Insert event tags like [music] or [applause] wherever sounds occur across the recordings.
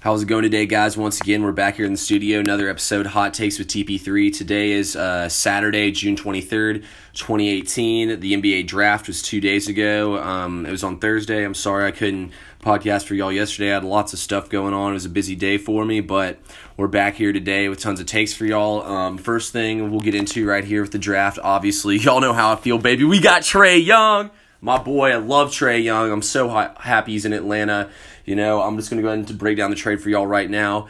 How's it going today, guys? Once again, we're back here in the studio. Another episode, Hot Takes with TP3. Today is uh, Saturday, June 23rd, 2018. The NBA draft was two days ago. Um, it was on Thursday. I'm sorry I couldn't podcast for y'all yesterday. I had lots of stuff going on. It was a busy day for me, but we're back here today with tons of takes for y'all. Um, first thing we'll get into right here with the draft. Obviously, [laughs] y'all know how I feel, baby. We got Trae Young my boy. I love Trae Young. I'm so ha- happy he's in Atlanta. You know, I'm just going to go ahead and break down the trade for y'all right now.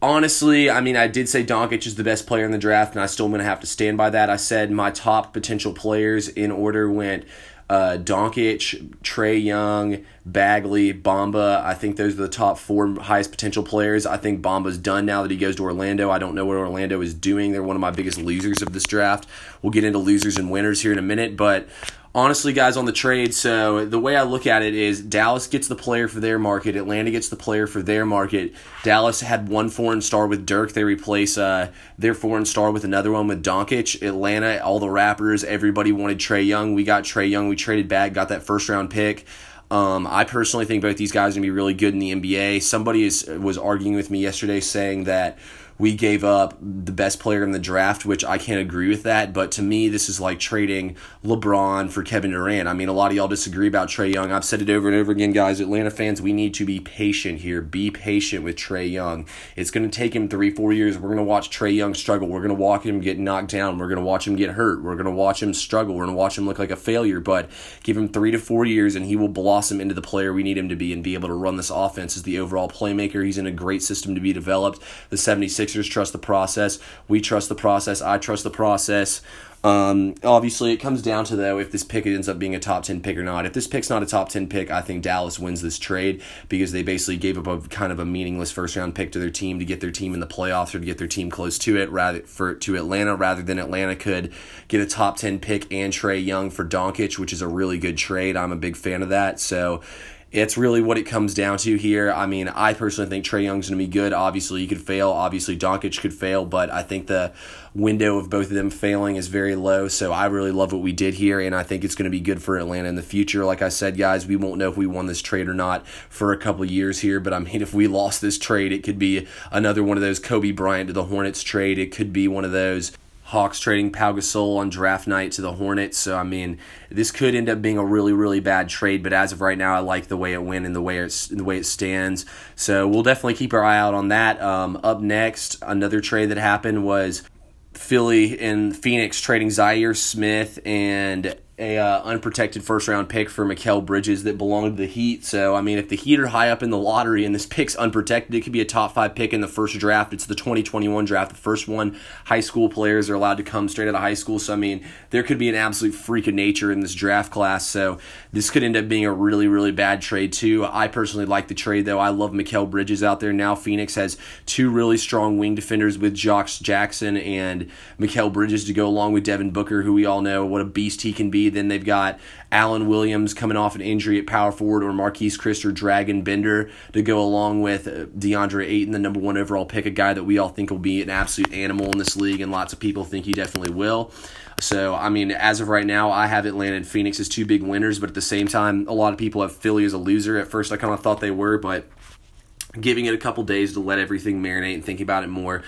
Honestly, I mean, I did say Doncic is the best player in the draft, and I still am going to have to stand by that. I said my top potential players in order went uh, Doncic, Trae Young, Bagley, Bamba. I think those are the top four highest potential players. I think Bamba's done now that he goes to Orlando. I don't know what Orlando is doing. They're one of my biggest losers of this draft. We'll get into losers and winners here in a minute, but honestly, guys, on the trade, so the way I look at it is Dallas gets the player for their market, Atlanta gets the player for their market. Dallas had one foreign star with Dirk. They replace uh, their foreign star with another one with Doncic. Atlanta, all the rappers, everybody wanted Trae Young. We got Trae Young. We traded back, got that first round pick. Um, I personally think both these guys are going to be really good in the NBA. Somebody is, was arguing with me yesterday saying that we gave up the best player in the draft, which I can't agree with that. But to me, this is like trading LeBron for Kevin Durant. I mean, a lot of y'all disagree about Trae Young. I've said it over and over again, guys. Atlanta fans, we need to be patient here. Be patient with Trae Young. It's going to take him three, four years. We're going to watch Trae Young struggle. We're going to watch him get knocked down. We're going to watch him get hurt. We're going to watch him struggle. We're going to watch him look like a failure. But give him three to four years, and he will blossom into the player we need him to be and be able to run this offense as the overall playmaker. He's in a great system to be developed. The 76ers trust the process process. We trust the process. I trust the process. Um, obviously, it comes down to though if this pick ends up being a top ten pick or not. If this pick's not a top ten pick, I think Dallas wins this trade because they basically gave up a kind of a meaningless first round pick to their team to get their team in the playoffs or to get their team close to it rather for to Atlanta rather than Atlanta could get a top ten pick and Trae Young for Doncic, which is a really good trade. I'm a big fan of that. So it's really what it comes down to here. I mean, I personally think Trae Young's going to be good. Obviously, he could fail. Obviously, Doncic could fail, but I think the window of both of them failing is very low. So I really love what we did here, and I think it's going to be good for Atlanta in the future. Like I said, guys, we won't know if we won this trade or not for a couple years here, but I mean, if we lost this trade, it could be another one of those Kobe Bryant to the Hornets trade. It could be one of those Hawks trading Pau Gasol on draft night to the Hornets. So I mean, this could end up being a really really bad trade. But as of right now, I like the way it went and the way it's the way it stands. So we'll definitely keep our eye out on that. Um, up next, another trade that happened was Philly and Phoenix trading Zhaire Smith and a uh, unprotected first round pick for Mikal Bridges that belonged to the Heat. So I mean, if the Heat are high up in the lottery and this pick's unprotected, it could be a top five pick in the first draft. It's the 2021 draft, the first one. High school players are allowed to come straight out of high school. So I mean, there could be an absolute freak of nature in this draft class. So this could end up being a really really bad trade too. I personally like the trade though. I love Mikal Bridges out there now. Phoenix has two really strong wing defenders with Josh Jackson and Mikal Bridges to go along with Devin Booker, who we all know what a beast he can be. Then they've got Alan Williams coming off an injury at power forward, or Marquese Chriss or Dragan Bender to go along with uh, DeAndre Ayton, the number one overall pick, a guy that we all think will be an absolute animal in this league, and lots of people think he definitely will. So, I mean, as of right now, I have Atlanta and Phoenix as two big winners, but at the same time, a lot of people have Philly as a loser. At first, I kind of thought they were, but giving it a couple days to let everything marinate and think about it more,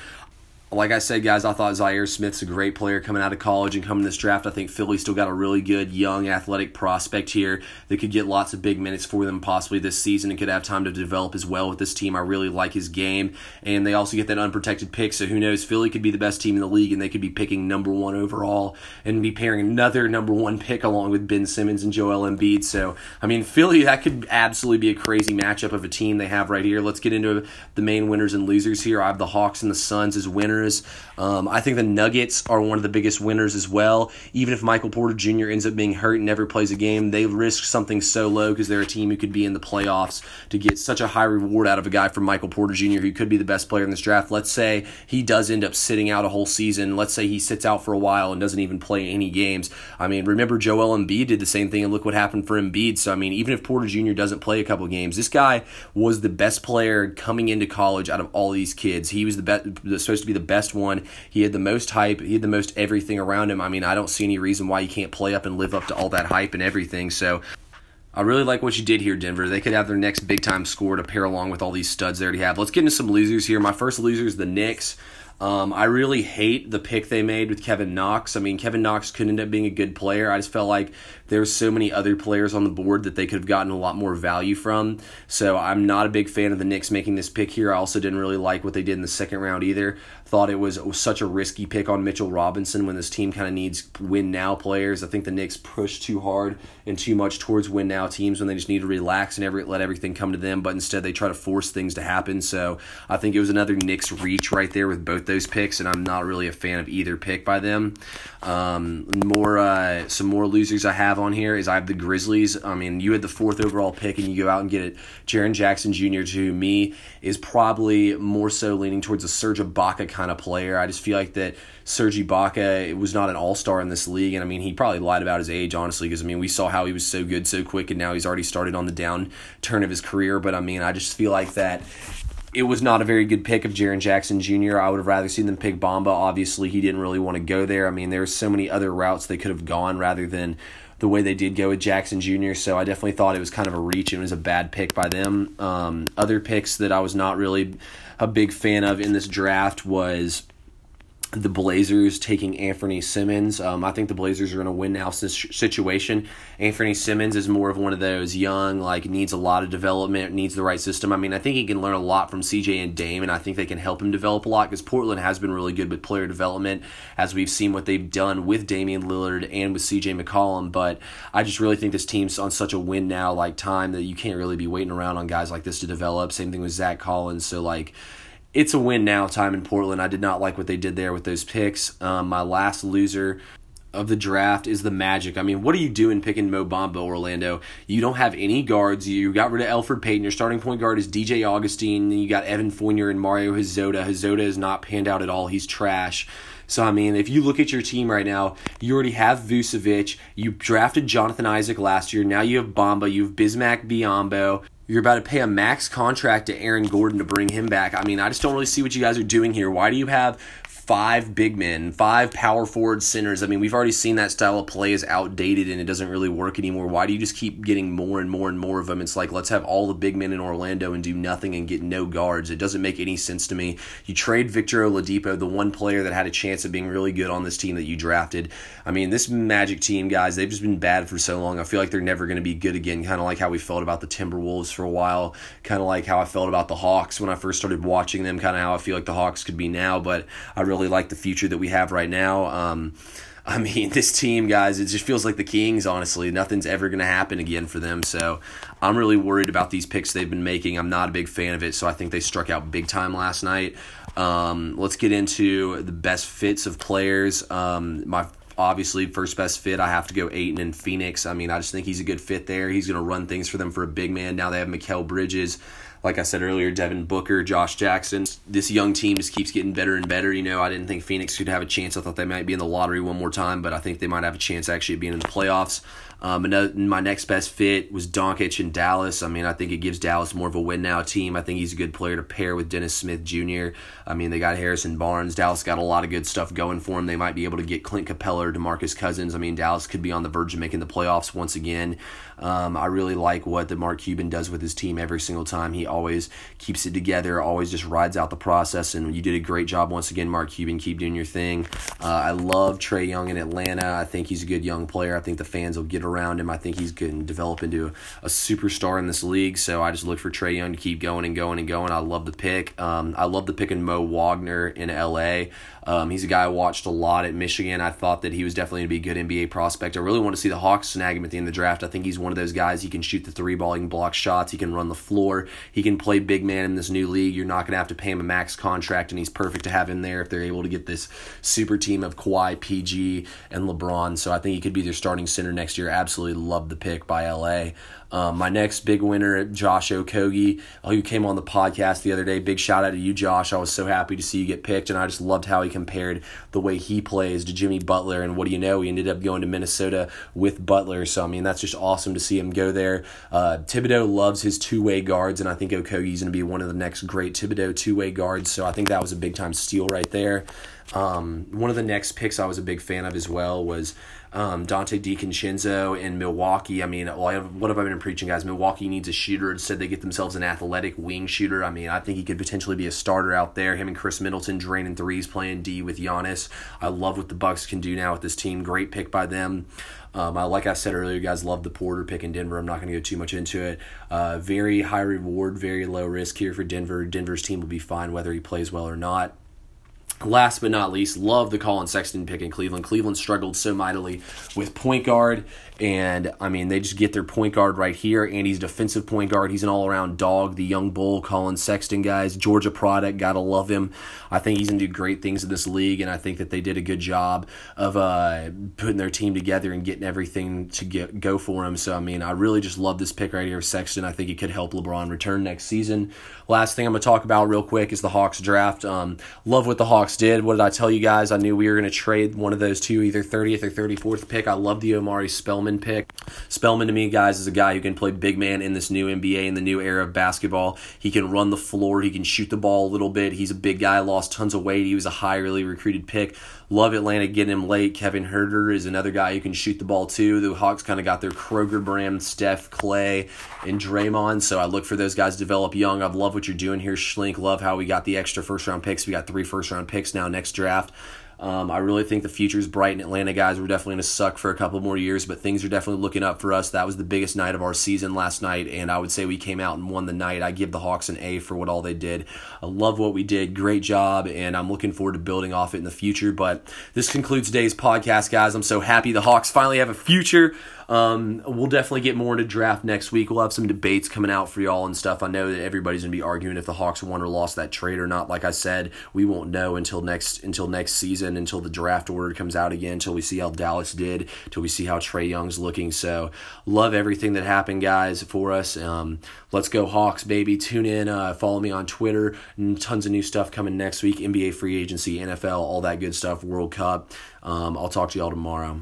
like I said, guys, I thought Zhaire Smith's a great player coming out of college and coming this draft. I think Philly still got a really good young athletic prospect here that could get lots of big minutes for them possibly this season and could have time to develop as well with this team. I really like his game. And they also get that unprotected pick, so who knows? Philly could be the best team in the league and they could be picking number one overall and be pairing another number one pick along with Ben Simmons and Joel Embiid. So, I mean, Philly, that could absolutely be a crazy matchup of a team they have right here. Let's get into the main winners and losers here. I have the Hawks and the Suns as winners winners. Um, I think the Nuggets are one of the biggest winners as well. Even if Michael Porter Jr. ends up being hurt and never plays a game, they risk something so low because they're a team who could be in the playoffs to get such a high reward out of a guy from Michael Porter Jr. who could be the best player in this draft. Let's say he does end up sitting out a whole season. Let's say he sits out for a while and doesn't even play any games. I mean, remember Joel Embiid did the same thing and look what happened for Embiid. So I mean, even if Porter Jr. doesn't play a couple games, this guy was the best player coming into college out of all these kids. He was the best, supposed to be the best one he had the most hype. He had the most everything around him. I mean, I don't see any reason why you can't play up and live up to all that hype and everything. So I really like what you did here, Denver. They could have their next big time score to pair along with all these studs they already have. Let's get into some losers here. My first loser is the Knicks. Um, I really hate the pick they made with Kevin Knox. I mean, Kevin Knox could end up being a good player. I just felt like there's so many other players on the board that they could have gotten a lot more value from. So I'm not a big fan of the Knicks making this pick here. I also didn't really like what they did in the second round either. Thought it was, it was such a risky pick on Mitchell Robinson when this team kind of needs win now players. I think the Knicks push too hard and too much towards win now teams when they just need to relax and every, let everything come to them, but instead they try to force things to happen. So I think it was another Knicks reach right there with both those picks, and I'm not really a fan of either pick by them. Um, more uh, some more losers I have on here is I have the Grizzlies. I mean, you had the fourth overall pick, and you go out and get it. Jaren Jackson Jr. to me is probably more so leaning towards a Serge Ibaka kind of player. I just feel like that Serge Ibaka was not an all star in this league, and I mean he probably lied about his age honestly because I mean we saw how he was so good so quick, and now he's already started on the downturn of his career. But I mean I just feel like that it was not a very good pick of Jaren Jackson Jr. I would have rather seen them pick Bamba. Obviously, he didn't really want to go there. I mean, there there's so many other routes they could have gone rather than the way they did go with Jackson Jr. So I definitely thought it was kind of a reach and it was a bad pick by them. Um, other picks that I was not really a big fan of in this draft was the Blazers taking Anthony Simons. Um, I think the Blazers are in a win now situation. Anthony Simons is more of one of those young, like needs a lot of development, needs the right system. I mean, I think he can learn a lot from CJ and Dame, and I think they can help him develop a lot because Portland has been really good with player development, as we've seen what they've done with Damian Lillard and with CJ McCollum. But I just really think this team's on such a win now like time that you can't really be waiting around on guys like this to develop. Same thing with Zach Collins. So like it's a win now time in Portland. I did not like what they did there with those picks. Um, my last loser of the draft is the Magic. I mean, what are you doing picking Mo Bamba, Orlando? You don't have any guards. You got rid of Elfrid Payton. Your starting point guard is DJ Augustin. You got Evan Fournier and Mario Hezonja. Hezonja is not panned out at all. He's trash. So, I mean, if you look at your team right now, you already have Vucevic. You drafted Jonathan Isaac last year. Now you have Bamba. You have Bismack Biyombo. You're about to pay a max contract to Aaron Gordon to bring him back. I mean, I just don't really see what you guys are doing here. Why do you have five big men, five power forward centers. I mean, we've already seen that style of play is outdated and it doesn't really work anymore. Why do you just keep getting more and more and more of them? It's like, let's have all the big men in Orlando and do nothing and get no guards. It doesn't make any sense to me. You trade Victor Oladipo, the one player that had a chance of being really good on this team that you drafted. I mean, this Magic team, guys, they've just been bad for so long. I feel like they're never going to be good again, kind of like how we felt about the Timberwolves for a while, kind of like how I felt about the Hawks when I first started watching them, kind of how I feel like the Hawks could be now, but I really like the future that we have right now. Um, [laughs] I mean, this team, guys, it just feels like the Kings, honestly. Nothing's ever going to happen again for them. So I'm really worried about these picks they've been making. I'm not a big fan of it. So I think they struck out big time last night. Um, let's get into the best fits of players. Um, my obviously first best fit i have to go Ayton in phoenix i mean i just think he's a good fit there he's going to run things for them for a big man now they have Mikal Bridges like I said earlier, Devin Booker, Josh Jackson. This young team just keeps getting better and better. You know, I didn't think Phoenix could have a chance. I thought they might be in the lottery one more time, but I think they might have a chance actually being in the playoffs. Um, another, my next best fit was Doncic in Dallas. I mean, I think it gives Dallas more of a win now team. I think he's a good player to pair with Dennis Smith Jr. I mean, they got Harrison Barnes. Dallas got a lot of good stuff going for him. They might be able to get Clint Capela or DeMarcus Cousins. I mean, Dallas could be on the verge of making the playoffs once again. Um, I really like what the Mark Cuban does with his team every single time. He always keeps it together, always just rides out the process, and you did a great job once again, Mark Cuban. Keep doing your thing. Uh, I love Trae Young in Atlanta. I think he's a good young player. I think the fans will get around him. I think he's going to develop into a, a, superstar in this league. So I just look for Trae Young to keep going and going and going. I love the pick. Um, I love the pick in Mo Wagner in LA. Um, he's a guy I watched a lot at Michigan. I thought that he was definitely going to be a good NBA prospect. I really want to see the Hawks snag him at the end of the draft. I think he's one of those guys. He can shoot the three ball, he can block shots, he can run the floor, he can play big man in this new league. You're not going to have to pay him a max contract, and he's perfect to have in there if they're able to get this super team of Kawhi, PG, and LeBron. So I think he could be their starting center next year. Absolutely love the pick by LA. Um, my next big winner, Josh Okogie, who came on the podcast the other day. Big shout out to you, Josh. I was so happy to see you get picked, and I just loved how he compared the way he plays to Jimmy Butler. And what do you know? He ended up going to Minnesota with Butler. So, I mean, that's just awesome to see him go there. Uh, Thibodeau loves his two way guards, and I think Okogie's going to be one of the next great Thibodeau two way guards. So, I think that was a big time steal right there. Um, one of the next picks I was a big fan of as well was um, Donte DiVincenzo in Milwaukee. I mean, what have I been preaching, guys. Milwaukee needs a shooter. Instead, they get themselves an athletic wing shooter. I mean, I think he could potentially be a starter out there. Him and Khris Middleton draining threes, playing D with Giannis. I love what the Bucks can do now with this team. Great pick by them. Um, I, like I said earlier, guys love the Porter pick in Denver. I'm not going to go too much into it. Uh, very high reward, very low risk here for Denver. Denver's team will be fine whether he plays well or not. Last but not least, love the Collin Sexton pick in Cleveland. Cleveland struggled so mightily with point guard, and I mean, they just get their point guard right here, and he's defensive point guard. He's an all around dog, the young bull, Collin Sexton, guys. Georgia product, gotta love him. I think he's gonna do great things in this league, and I think that they did a good job of uh, putting their team together and getting everything to get go for him. So, I mean, I really just love this pick right here, of Sexton. I think he could help LeBron return next season. Last thing I'm gonna talk about real quick is the Hawks draft. Um, love what the Hawks did. What did I tell you guys? I knew we were gonna trade one of those two, either 30th or 34th pick. I love the Omari Spellman pick. Spellman to me, guys, is a guy who can play big man in this new NBA, in the new era of basketball. He can run the floor, he can shoot the ball a little bit. He's a big guy, lost tons of weight. He was a highly recruited pick. Love Atlanta getting him late. Kevin Huerter is another guy who can shoot the ball too. The Hawks kind of got their Kroger brand, Steph, Clay, and Draymond. So I look for those guys to develop young. I love what you're doing here, Schlenk. Love how we got the extra first round picks. We got three first round picks now next draft. Um, I really think the future is bright in Atlanta, guys. We're definitely going to suck for a couple more years, but things are definitely looking up for us. That was the biggest night of our season last night, and I would say we came out and won the night. I give the Hawks an A for what all they did. I love what we did. Great job, and I'm looking forward to building off it in the future. But this concludes today's podcast, guys. I'm so happy the Hawks finally have a future. Um, we'll definitely get more into draft next week. We'll have some debates coming out for y'all and stuff. I know that everybody's gonna be arguing if the Hawks won or lost that trade or not. Like I said, we won't know until next until next season, until the draft order comes out again, until we see how Dallas did, until we see how Trae Young's looking. So love everything that happened, guys, for us. Um, let's go Hawks, baby. Tune in, uh, follow me on Twitter. Tons of new stuff coming next week. NBA free agency, NFL, all that good stuff. World Cup. Um, I'll talk to y'all tomorrow.